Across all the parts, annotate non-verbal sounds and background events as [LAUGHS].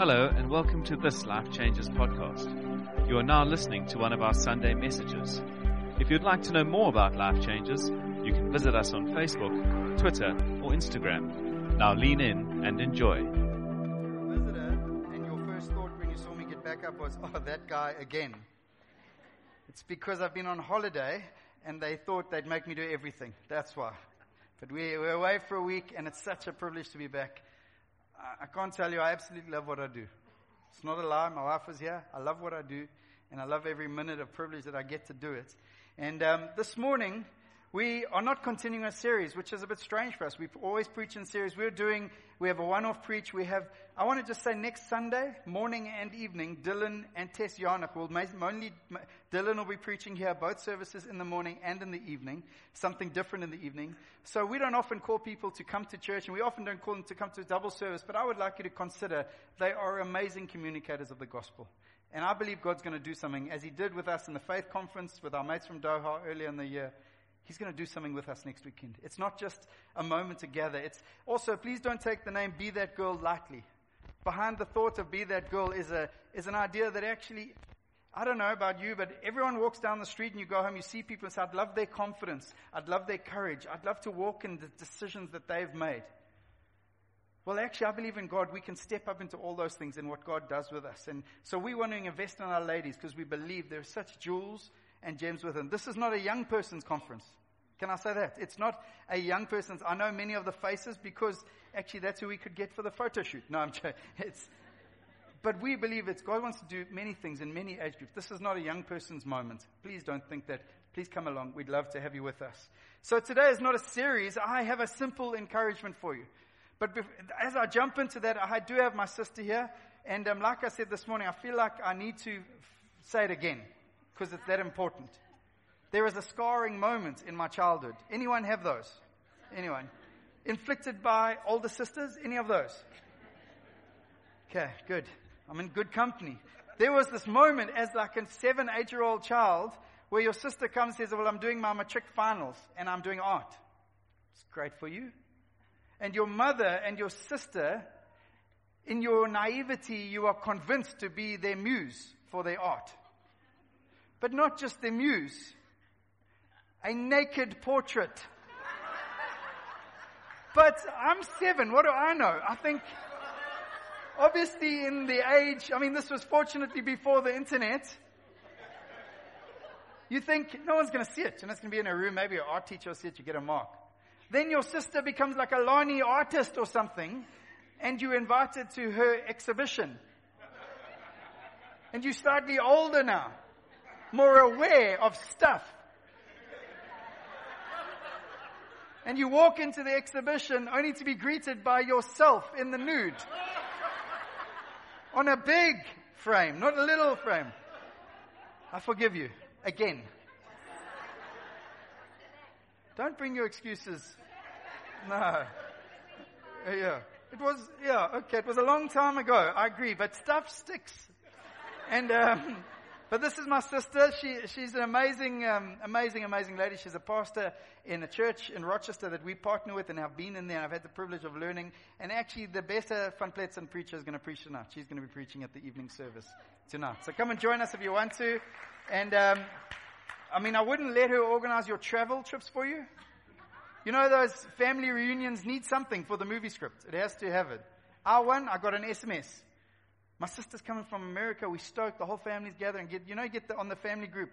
Hello, and welcome to this Life Changes podcast. You are now listening to one of our Sunday messages. If you'd like to know more about Life Changes, you can visit us on Facebook, Twitter, or Instagram. Now lean in and enjoy. visitor, and your first thought when you saw me get back up was, oh, that guy again. It's because I've been on holiday and they thought they'd make me do everything. That's why. But we, we're away for a week and it's such a privilege to be back. I, I can't tell you, I absolutely love what I do. It's not a lie. My wife is here. I love what I do and I love every minute of privilege that I get to do it. And um, this morning, we are not continuing a series, which is a bit strange for us. We always preach in series. We're doing, we have a one-off preach. We have, I want to just say next Sunday, morning and evening, Dylan and Tess Yarnock will mainly, Dylan will be preaching here, both services in the morning and in the evening, something different in the evening. So we don't often call people to come to church and we often don't call them to come to a double service, but I would like you to consider they are amazing communicators of the gospel. And I believe God's going to do something, as He did with us in the faith conference with our mates from Doha earlier in the year. He's going to do something with us next weekend. It's not just a moment together. It's also, please don't take the name Be That Girl lightly. Behind the thought of Be That Girl is a, is an idea that actually, I don't know about you, but everyone walks down the street and you go home, you see people and say, I'd love their confidence. I'd love their courage. I'd love to walk in the decisions that they've made. Well, actually, I believe in God. We can step up into all those things and what God does with us. And so we want to invest in our ladies because we believe there are such jewels and gems within. This is not a young person's conference. Can I say that? It's not a young person's. I know many of the faces because actually that's who we could get for the photo shoot. No, I'm [LAUGHS] joking. It's, but we believe it's God wants to do many things in many age groups. This is not a young person's moment. Please don't think that. Please come along. We'd love to have you with us. So today is not a series. I have a simple encouragement for you. But as I jump into that, I do have my sister here. And um, like I said this morning, I feel like I need to say it again because it's that important. There is a scarring moment in my childhood. Anyone have those? Anyone? Inflicted by older sisters? Any of those? Okay, good. I'm in good company. There was this moment as like a seven, eight year old child where your sister comes and says, well, I'm doing my matric finals and I'm doing art. It's great for you and your mother and your sister, in your naivety, you are convinced to be their muse for their art. But not just the muse, a naked portrait. But I'm seven, what do I know? I think, obviously in the age, I mean this was fortunately before the internet. You think no one's going to see it, and it's going to be in a room, maybe an art teacher will see it, you get a mark. Then your sister becomes like a Lani artist or something, and you're invited to her exhibition. And you're slightly older now, more aware of stuff. And you walk into the exhibition only to be greeted by yourself in the nude. On a big frame, not a little frame. I forgive you. Again. Don't bring your excuses. No. Yeah. It was, yeah, okay. It was a long time ago. I agree. But stuff sticks. And, um, but this is my sister. She, she's an amazing, um, amazing, amazing lady. She's a pastor in a church in Rochester that we partner with and I've been in there and I've had the privilege of learning. And actually the better Van Pletsen preacher is going to preach tonight. She's going to be preaching at the evening service tonight. So come and join us if you want to. And, um, I mean, I wouldn't let her organize your travel trips for you. You know, those family reunions need something for the movie script. It has to have it. Our one, I got an SMS. My sister's coming from America. We stoked. The whole family's gathering. Get, you know, get the, on the family group.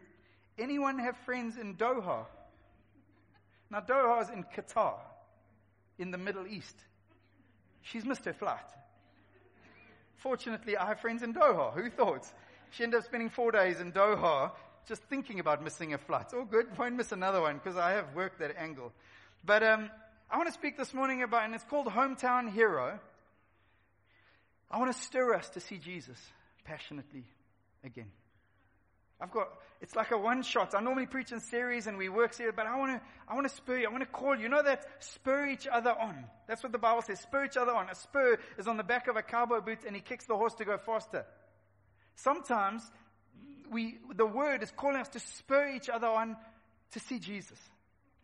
Anyone have friends in Doha? Now, Doha is in Qatar, in the Middle East. She's missed her flight. Fortunately, I have friends in Doha. Who thought? She ended up spending four days in Doha just thinking about missing a flight. Oh, good. Won't miss another one because I have worked that angle. But um, I want to speak this morning about, and it's called Hometown Hero. I want to stir us to see Jesus passionately again. I've got, it's like a one shot. I normally preach in series and we work series, but I want to, I want to spur you. I want to call you. You know that spur each other on. That's what the Bible says. Spur each other on. A spur is on the back of a cowboy boot and he kicks the horse to go faster. Sometimes we, the word is calling us to spur each other on to see Jesus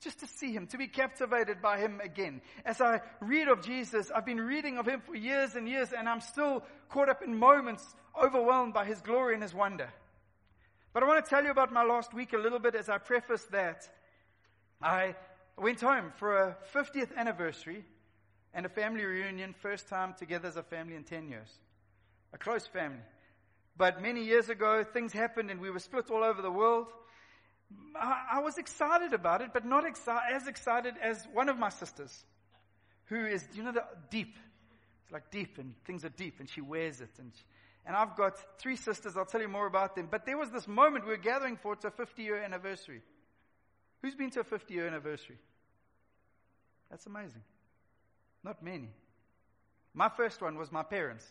just to see him, to be captivated by him again. As I read of Jesus, I've been reading of him for years and years, and I'm still caught up in moments, overwhelmed by his glory and his wonder. But I want to tell you about my last week a little bit as I preface that. I went home for a 50th anniversary and a family reunion, first time together as a family in 10 years. A close family. But many years ago, things happened and we were split all over the world. I, was excited about it, but not exci- as excited as one of my sisters, who is, you know, the deep. It's like deep, and things are deep, and she wears it. And, she, and I've got three sisters. I'll tell you more about them. But there was this moment we were gathering for. It's a 50 year anniversary. Who's been to a 50 year anniversary? That's amazing. Not many. My first one was my parents.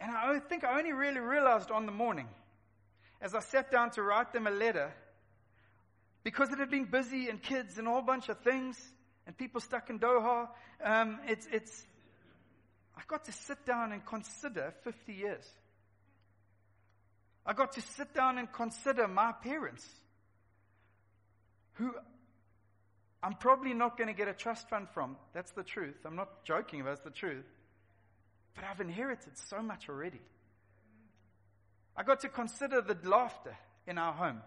And I think I only really realized on the morning as I sat down to write them a letter, because it had been busy and kids and a whole bunch of things and people stuck in Doha, um, it's, it's, I got to sit down and consider 50 years. I got to sit down and consider my parents, who I'm probably not going to get a trust fund from. That's the truth. I'm not joking, that's the truth. But I've inherited so much already. I got to consider the laughter in our home.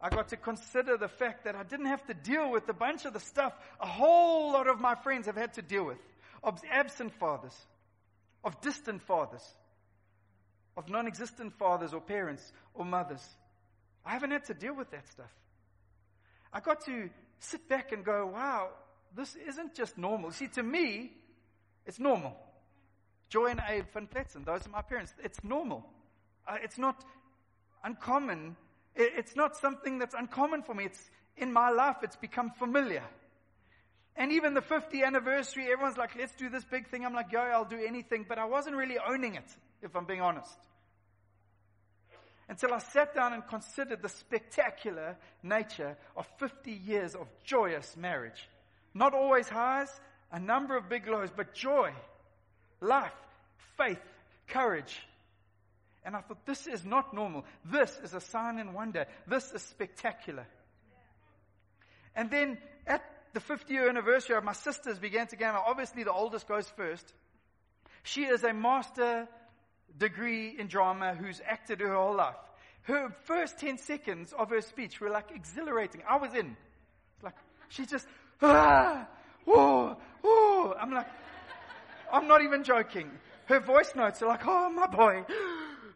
I got to consider the fact that I didn't have to deal with a bunch of the stuff a whole lot of my friends have had to deal with of absent fathers, of distant fathers, of non existent fathers or parents or mothers. I haven't had to deal with that stuff. I got to sit back and go, wow, this isn't just normal. See, to me, it's normal. Joy and Abe van Pletzen, those are my parents. It's normal. Uh, it's not uncommon. It, it's not something that's uncommon for me. It's in my life, it's become familiar. And even the 50th anniversary, everyone's like, let's do this big thing. I'm like, yo, I'll do anything. But I wasn't really owning it, if I'm being honest. Until I sat down and considered the spectacular nature of 50 years of joyous marriage. Not always highs, a number of big lows, but joy, life, faith, courage, and I thought, this is not normal. This is a sign and wonder. This is spectacular. And then at the 50 year anniversary of my sisters began to gather. Obviously, the oldest goes first. She is a master degree in drama who's acted her whole life. Her first 10 seconds of her speech were like exhilarating. I was in. Like, she just, ah, oh, oh. I'm like, I'm not even joking. Her voice notes are like, oh, my boy.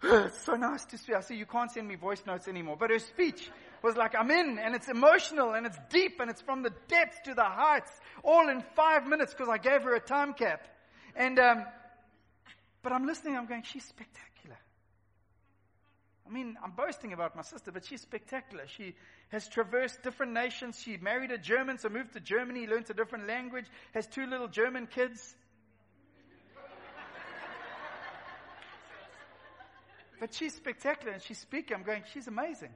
It's [GASPS] so nice to see. I see you can't send me voice notes anymore. But her speech was like, I'm in, and it's emotional, and it's deep, and it's from the depths to the heights, all in five minutes because I gave her a time cap. And, um, but I'm listening, I'm going, she's spectacular. I mean, I'm boasting about my sister, but she's spectacular. She has traversed different nations. She married a German, so moved to Germany, learned a different language, has two little German kids. But she's spectacular and she's speaking. I'm going, she's amazing.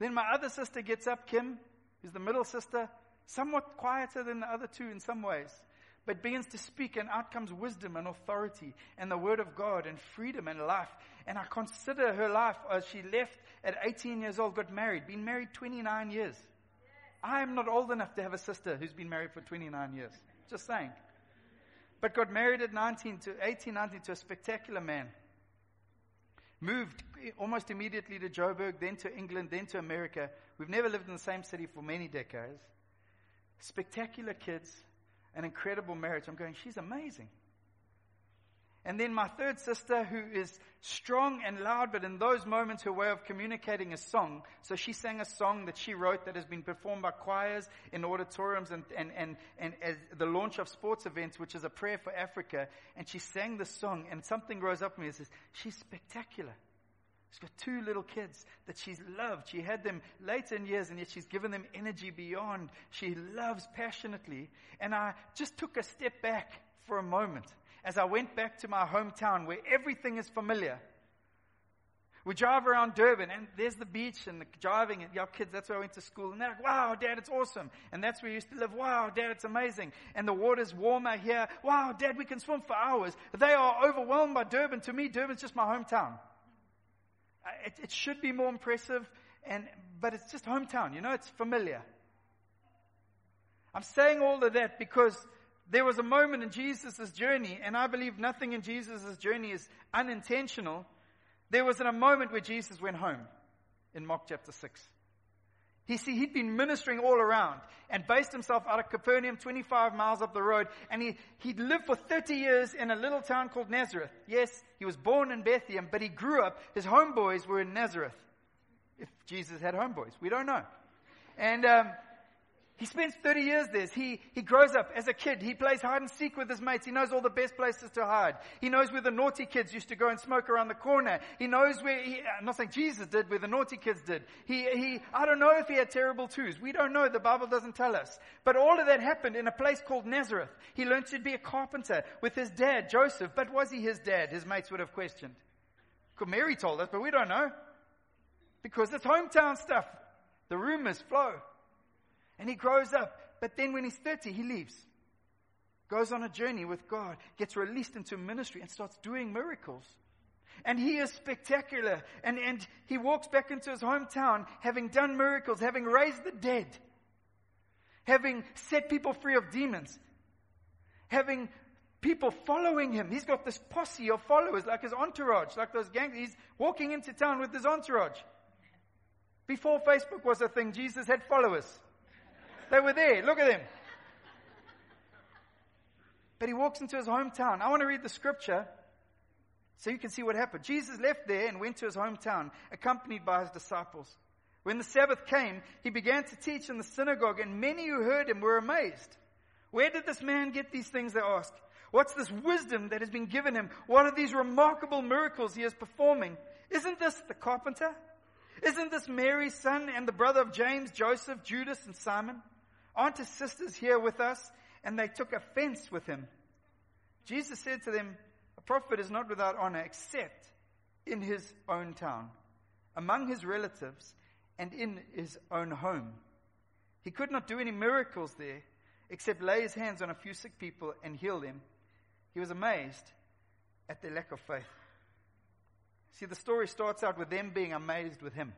Then my other sister gets up, Kim, who's the middle sister, somewhat quieter than the other two in some ways, but begins to speak, and out comes wisdom and authority and the word of God and freedom and life. And I consider her life as she left at 18 years old, got married, been married 29 years. I am not old enough to have a sister who's been married for 29 years. Just saying. But got married at 19 to 18, 19 to a spectacular man moved almost immediately to Joburg, then to England, then to America. We've never lived in the same city for many decades. Spectacular kids, an incredible marriage. I'm going, she's amazing. And then my third sister, who is strong and loud, but in those moments her way of communicating is song. So she sang a song that she wrote that has been performed by choirs in auditoriums and, and, and, and as the launch of sports events, which is a prayer for Africa. And she sang the song and something rose up in me and says, she's spectacular. She's got two little kids that she's loved. She had them later in years and yet she's given them energy beyond. She loves passionately. And I just took a step back for a moment as I went back to my hometown where everything is familiar. We drive around Durban and there's the beach and the driving and your kids, that's where I went to school. And they're like, wow, dad, it's awesome. And that's where we used to live. Wow, dad, it's amazing. And the water's warmer here. Wow, dad, we can swim for hours. They are overwhelmed by Durban. To me, Durban's just my hometown. It, it should be more impressive. and, but it's just hometown, you know, it's familiar. I'm saying all of that because there was a moment in Jesus' journey, and I believe nothing in Jesus' journey is unintentional. There was a moment where Jesus went home in Mark chapter 6. He see, he'd been ministering all around and based himself out of Capernaum, 25 miles up the road. And he, he'd lived for 30 years in a little town called Nazareth. Yes, he was born in Bethlehem, but he grew up, his homeboys were in Nazareth. If Jesus had homeboys, we don't know. And, um, he spends 30 years there. He, he grows up as a kid. He plays hide and seek with his mates. He knows all the best places to hide. He knows where the naughty kids used to go and smoke around the corner. He knows where, he, I'm not saying Jesus did, where the naughty kids did. He, he, I don't know if he had terrible twos. We don't know. The Bible doesn't tell us. But all of that happened in a place called Nazareth. He learned to be a carpenter with his dad, Joseph. But was he his dad? His mates would have questioned. Mary told us, but we don't know. Because it's hometown stuff. The rumors flow. And he grows up. But then when he's 30, he leaves. Goes on a journey with God, gets released into ministry, and starts doing miracles. And he is spectacular. And, and he walks back into his hometown having done miracles, having raised the dead, having set people free of demons, having people following him. He's got this posse of followers, like his entourage, like those gangs. He's walking into town with his entourage. Before Facebook was a thing, Jesus had followers. They were there. Look at them. But he walks into his hometown. I want to read the scripture so you can see what happened. Jesus left there and went to his hometown, accompanied by his disciples. When the Sabbath came, he began to teach in the synagogue, and many who heard him were amazed. Where did this man get these things? They asked. What's this wisdom that has been given him? What are these remarkable miracles he is performing? Isn't this the carpenter? Isn't this Mary's son and the brother of James, Joseph, Judas, and Simon? Aren't his sisters here with us? And they took offense with him. Jesus said to them, A prophet is not without honor except in his own town, among his relatives, and in his own home. He could not do any miracles there except lay his hands on a few sick people and heal them. He was amazed at their lack of faith. See, the story starts out with them being amazed with him.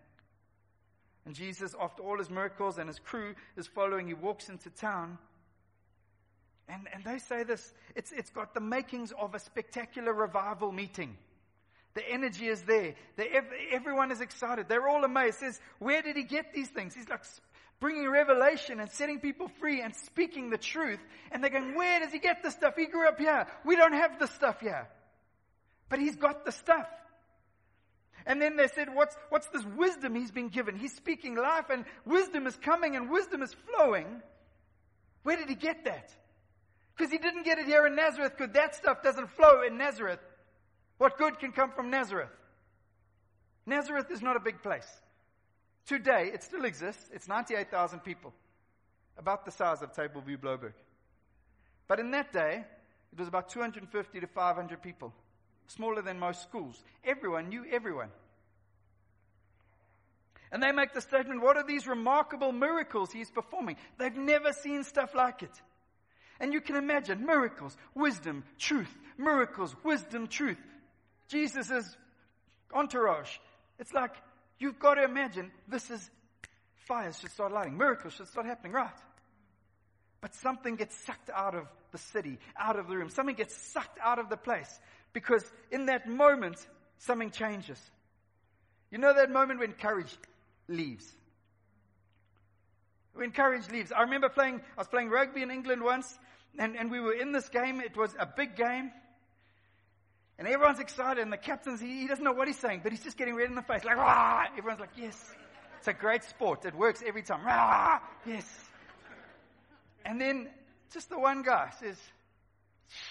And Jesus, after all his miracles and his crew is following, he walks into town. And, and they say this it's, it's got the makings of a spectacular revival meeting. The energy is there. The, everyone is excited. They're all amazed. Says, where did he get these things? He's like bringing revelation and setting people free and speaking the truth. And they're going, where does he get this stuff? He grew up here. We don't have the stuff here. But he's got the stuff. And then they said, what's, what's this wisdom he's been given? He's speaking life and wisdom is coming and wisdom is flowing. Where did he get that? Because he didn't get it here in Nazareth because that stuff doesn't flow in Nazareth. What good can come from Nazareth? Nazareth is not a big place. Today, it still exists. It's 98,000 people, about the size of Tableview Blouberg. But in that day, it was about 250 to 500 people smaller than most schools. Everyone knew everyone. And they make the statement, what are these remarkable miracles he's performing? They've never seen stuff like it. And you can imagine miracles, wisdom, truth, miracles, wisdom, truth. Jesus' entourage. It's like, you've got to imagine this is, fires should start lighting, miracles should start happening, right? But something gets sucked out of the city, out of the room. Something gets sucked out of the place. Because in that moment, something changes. You know that moment when courage leaves? When courage leaves. I remember playing, I was playing rugby in England once, and, and we were in this game. It was a big game. And everyone's excited, and the captain's, he, he doesn't know what he's saying, but he's just getting red in the face, like, Rah! Everyone's like, yes. It's a great sport. It works every time. Rah! Yes. And then just the one guy says,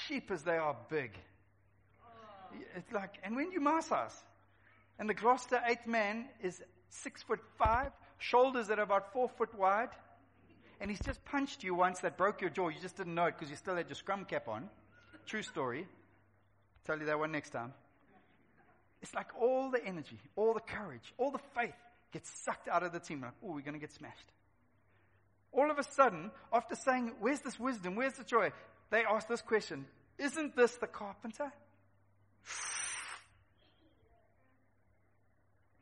sheep as they are big it's like, and when you massage, and the Gloucester eight man is six foot five, shoulders that are about four foot wide, and he's just punched you once that broke your jaw. You just didn't know it because you still had your scrum cap on. True story. Tell you that one next time. It's like all the energy, all the courage, all the faith gets sucked out of the team. Like, oh, we're going to get smashed. All of a sudden, after saying, Where's this wisdom? Where's the joy? They ask this question Isn't this the carpenter?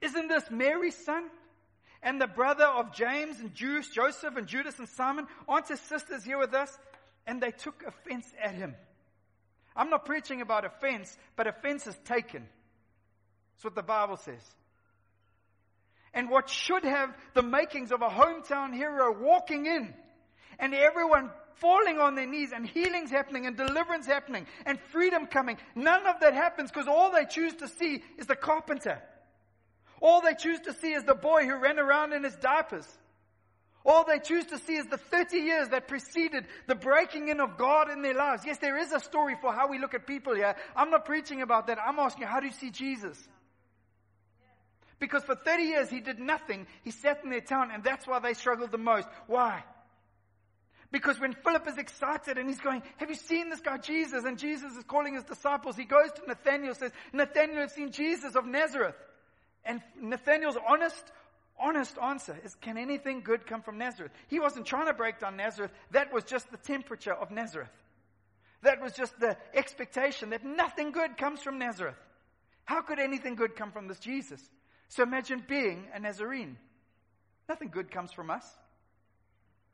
Isn't this Mary's son? And the brother of James and Judas, Joseph and Judas and Simon, aren't his sisters here with us? And they took offense at him. I'm not preaching about offense, but offense is taken. That's what the Bible says. And what should have the makings of a hometown hero walking in and everyone falling on their knees and healings happening and deliverance happening and freedom coming. None of that happens because all they choose to see is the carpenter. All they choose to see is the boy who ran around in his diapers. All they choose to see is the 30 years that preceded the breaking in of God in their lives. Yes, there is a story for how we look at people here. I'm not preaching about that. I'm asking, how do you see Jesus? Because for 30 years he did nothing. He sat in their town and that's why they struggled the most. Why? Because when Philip is excited and he's going, have you seen this guy Jesus? And Jesus is calling his disciples. He goes to Nathaniel says, Nathaniel has seen Jesus of Nazareth. And Nathaniel's honest, honest answer is, can anything good come from Nazareth? He wasn't trying to break down Nazareth. That was just the temperature of Nazareth. That was just the expectation that nothing good comes from Nazareth. How could anything good come from this Jesus? So imagine being a Nazarene. Nothing good comes from us.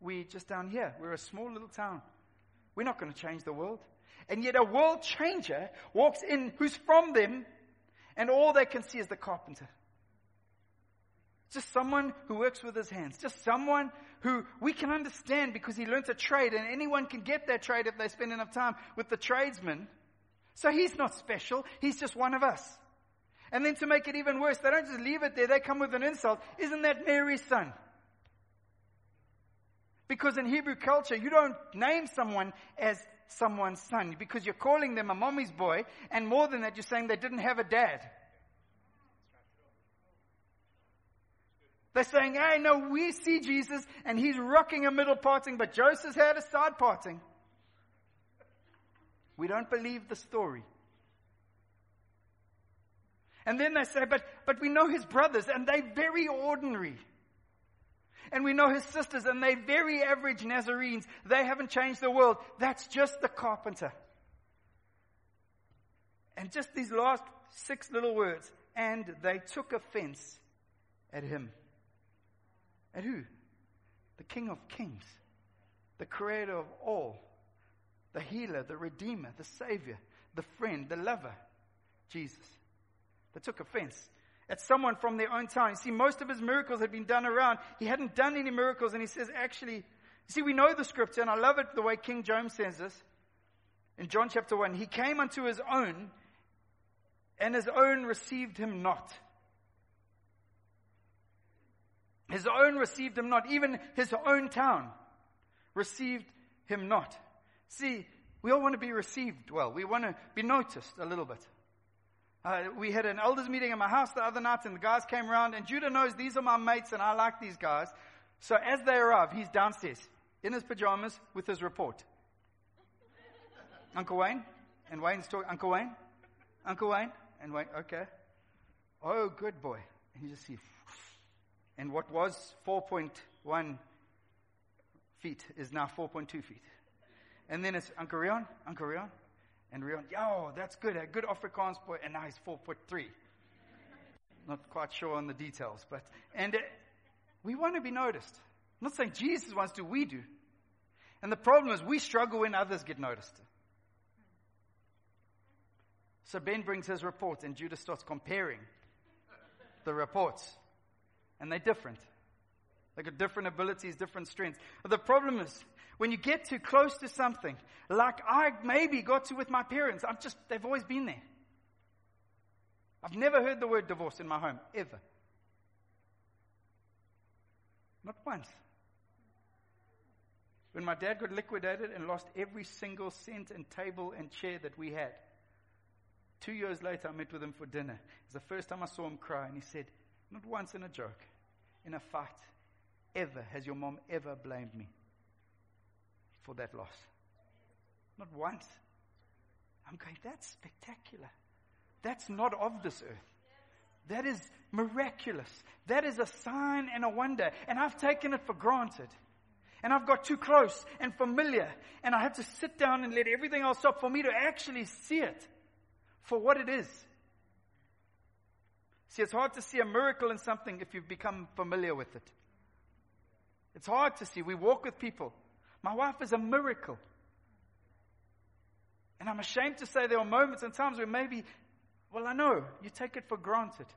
We just down here. We're a small little town. We're not going to change the world. And yet a world changer walks in who's from them, and all they can see is the carpenter. Just someone who works with his hands. Just someone who we can understand because he learnt a trade, and anyone can get that trade if they spend enough time with the tradesman. So he's not special. He's just one of us. And then to make it even worse, they don't just leave it there, they come with an insult. Isn't that Mary's son? Because in Hebrew culture, you don't name someone as someone's son because you're calling them a mommy's boy, and more than that, you're saying they didn't have a dad. They're saying, hey, no, we see Jesus and he's rocking a middle parting, but Joseph's had a side parting. We don't believe the story. And then they say, but, but we know his brothers and they're very ordinary. And we know his sisters, and they're very average Nazarenes. They haven't changed the world. That's just the carpenter. And just these last six little words. And they took offense at him. At who? The King of Kings, the Creator of all, the Healer, the Redeemer, the Savior, the Friend, the Lover, Jesus. They took offense at someone from their own town. You see, most of his miracles had been done around. He hadn't done any miracles, and he says, actually, see, we know the scripture, and I love it the way King James says this. In John chapter 1, he came unto his own, and his own received him not. His own received him not. Even his own town received him not. See, we all want to be received well. We want to be noticed a little bit. Uh, we had an elders meeting in my house the other night, and the guys came around. And Judah knows these are my mates, and I like these guys. So as they arrive, he's downstairs in his pajamas with his report. Uncle Wayne, and Wayne's talking. Uncle Wayne, Uncle Wayne, and Wayne. Okay. Oh, good boy. And you just see. And what was 4.1 feet is now 4.2 feet. And then it's Uncle Rion, Uncle Rion, and Rion, yo, that's good. A good Afrikaans boy. And now he's four foot three. Not quite sure on the details, but, and uh, we want to be noticed. I'm not saying Jesus wants to, we do. And the problem is we struggle when others get noticed. So Ben brings his report and Judah starts comparing the reports. And they're different. They've got different abilities, different strengths. But the problem is, when you get too close to something, like I maybe got to with my parents, I've just, they've always been there. I've never heard the word divorce in my home, ever. Not once. When my dad got liquidated and lost every single cent and table and chair that we had, two years later I met with him for dinner. It was the first time I saw him cry, and he said, Not once in a joke, in a fight, ever has your mom ever blamed me for that loss. Not once. I'm going, that's spectacular. That's not of this earth. That is miraculous. That is a sign and a wonder. And I've taken it for granted. And I've got too close and familiar. And I have to sit down and let everything else stop for me to actually see it for what it is. See, it's hard to see a miracle in something if you've become familiar with it. It's hard to see. We walk with people. My wife is a miracle. And I'm ashamed to say there are moments and times where maybe, well, I know, you take it for granted.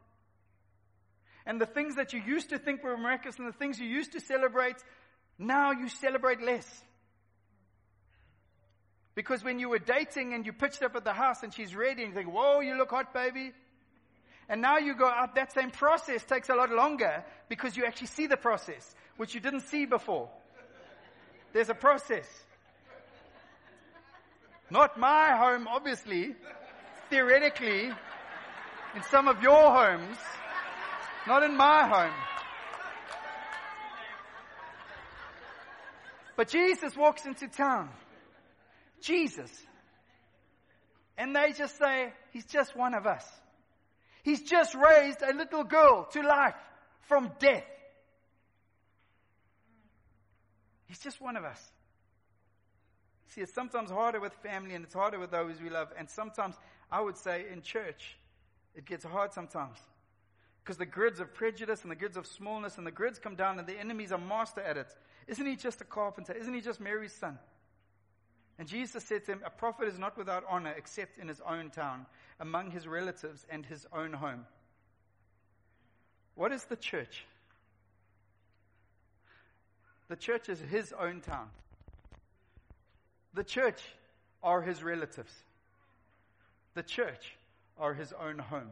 And the things that you used to think were miraculous and the things you used to celebrate, now you celebrate less. Because when you were dating and you pitched up at the house and she's ready and you think, whoa, you look hot, baby. And now you go out, that same process takes a lot longer because you actually see the process, which you didn't see before. There's a process. Not my home, obviously. Theoretically, in some of your homes. Not in my home. But Jesus walks into town. Jesus. And they just say, He's just one of us. He's just raised a little girl to life from death. He's just one of us. See, it's sometimes harder with family and it's harder with those we love. And sometimes, I would say, in church, it gets hard sometimes. Because the grids of prejudice and the grids of smallness and the grids come down and the enemies are master at it. Isn't he just a carpenter? Isn't he just Mary's son? And Jesus said to him, A prophet is not without honor except in his own town, among his relatives and his own home. What is the church? The church is his own town. The church are his relatives. The church are his own home.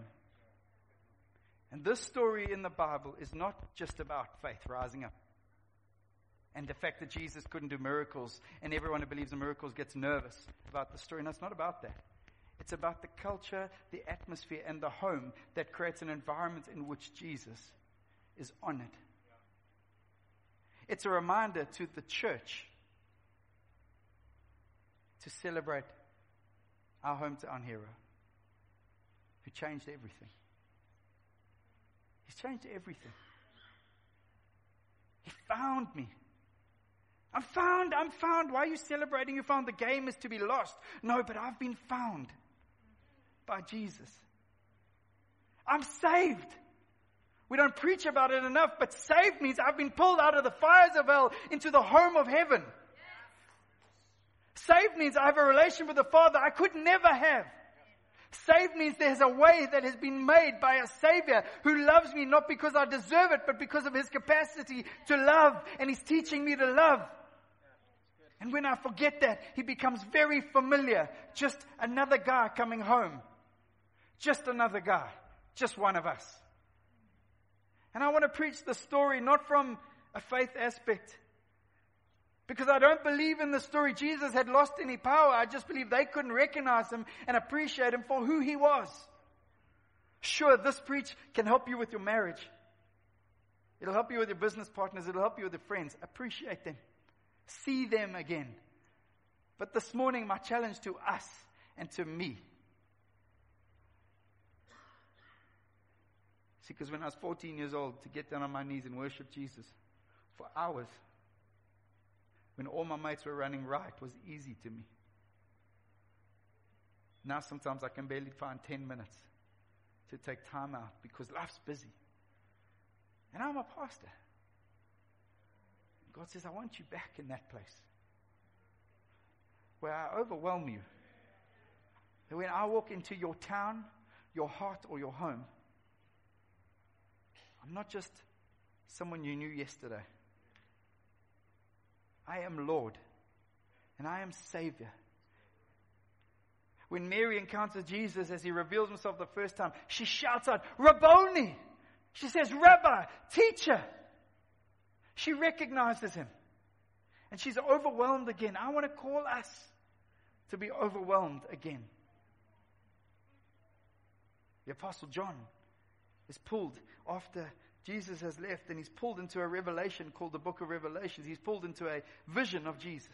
And this story in the Bible is not just about faith rising up. And the fact that Jesus couldn't do miracles and everyone who believes in miracles gets nervous about the story. No, it's not about that. It's about the culture, the atmosphere, and the home that creates an environment in which Jesus is honored. It's a reminder to the church to celebrate our hometown hero who changed everything. He's changed everything. He found me. I'm found, I'm found. Why are you celebrating? You found the game is to be lost. No, but I've been found by Jesus. I'm saved. We don't preach about it enough, but saved means I've been pulled out of the fires of hell into the home of heaven. Saved means I have a relation with the Father I could never have. Saved means there's a way that has been made by a Savior who loves me not because I deserve it, but because of His capacity to love, and He's teaching me to love. And when I forget that, He becomes very familiar. Just another guy coming home. Just another guy. Just one of us. And I want to preach the story not from a faith aspect. Because I don't believe in the story Jesus had lost any power. I just believe they couldn't recognize him and appreciate him for who he was. Sure, this preach can help you with your marriage. It'll help you with your business partners. It'll help you with your friends. Appreciate them. See them again. But this morning, my challenge to us and to me See, because when I was 14 years old, to get down on my knees and worship Jesus for hours, when all my mates were running right, was easy to me. Now sometimes I can barely find 10 minutes to take time out because life's busy. And I'm a pastor. God says, I want you back in that place where I overwhelm you. When I walk into your town, your heart, or your home, I'm not just someone you knew yesterday. I am Lord and I am Savior. When Mary encounters Jesus as he reveals himself the first time, she shouts out, Rabboni! She says, Rabbi, teacher. She recognizes him. And she's overwhelmed again. I want to call us to be overwhelmed again. The Apostle John is pulled after Jesus has left and he's pulled into a revelation called the book of Revelations. He's pulled into a vision of Jesus.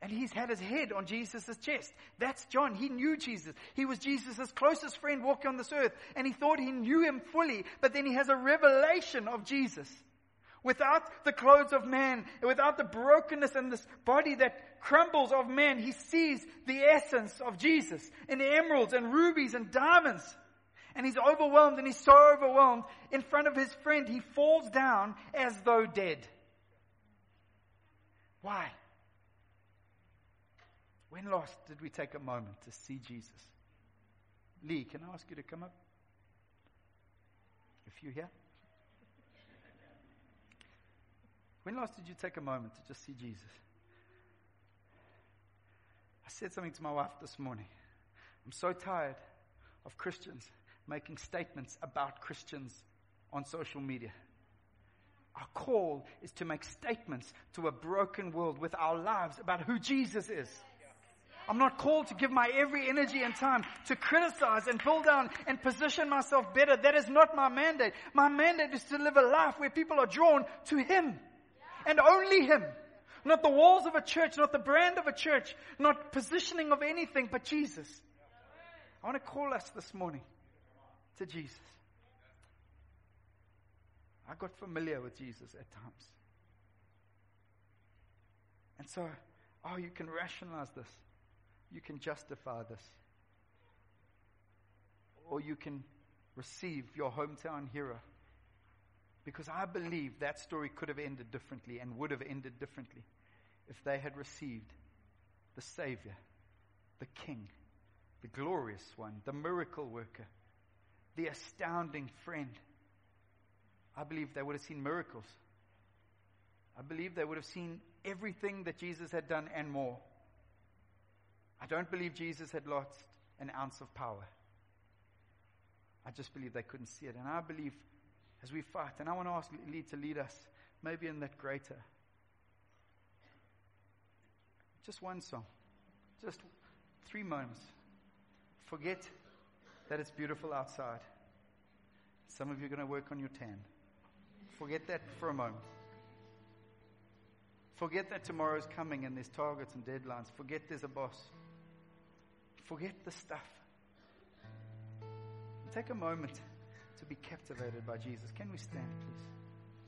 And he's had his head on Jesus' chest. That's John. He knew Jesus. He was Jesus' closest friend walking on this earth. And he thought he knew him fully. But then he has a revelation of Jesus. Without the clothes of man, without the brokenness and this body that crumbles of man, he sees the essence of Jesus in emeralds and rubies and diamonds. And he's overwhelmed and he's so overwhelmed. In front of his friend, he falls down as though dead. Why? When last did we take a moment to see Jesus? Lee, can I ask you to come up? If you're here. When last did you take a moment to just see Jesus? I said something to my wife this morning. I'm so tired of Christians making statements about Christians on social media. Our call is to make statements to a broken world with our lives about who Jesus is. I'm not called to give my every energy and time to criticize and pull down and position myself better. That is not my mandate. My mandate is to live a life where people are drawn to Him and only Him. Not the walls of a church, not the brand of a church, not positioning of anything but Jesus. I want to call us this morning to Jesus. I got familiar with Jesus at times. And so, oh, you can rationalize this. You can justify this. Or you can receive your hometown hero. Because I believe that story could have ended differently and would have ended differently if they had received the Savior, the King, the glorious one, the miracle worker, the astounding friend. I believe they would have seen miracles. I believe they would have seen everything that Jesus had done and more. I don't believe Jesus had lost an ounce of power. I just believe they couldn't see it. And I believe as we fight, and I want to ask Lee to lead us maybe in that greater. Just one song, just three moments. Forget that it's beautiful outside. Some of you are going to work on your tan. Forget that for a moment. Forget that tomorrow's coming and there's targets and deadlines. Forget there's a boss. Forget the stuff. Take a moment to be captivated by Jesus. Can we stand, please?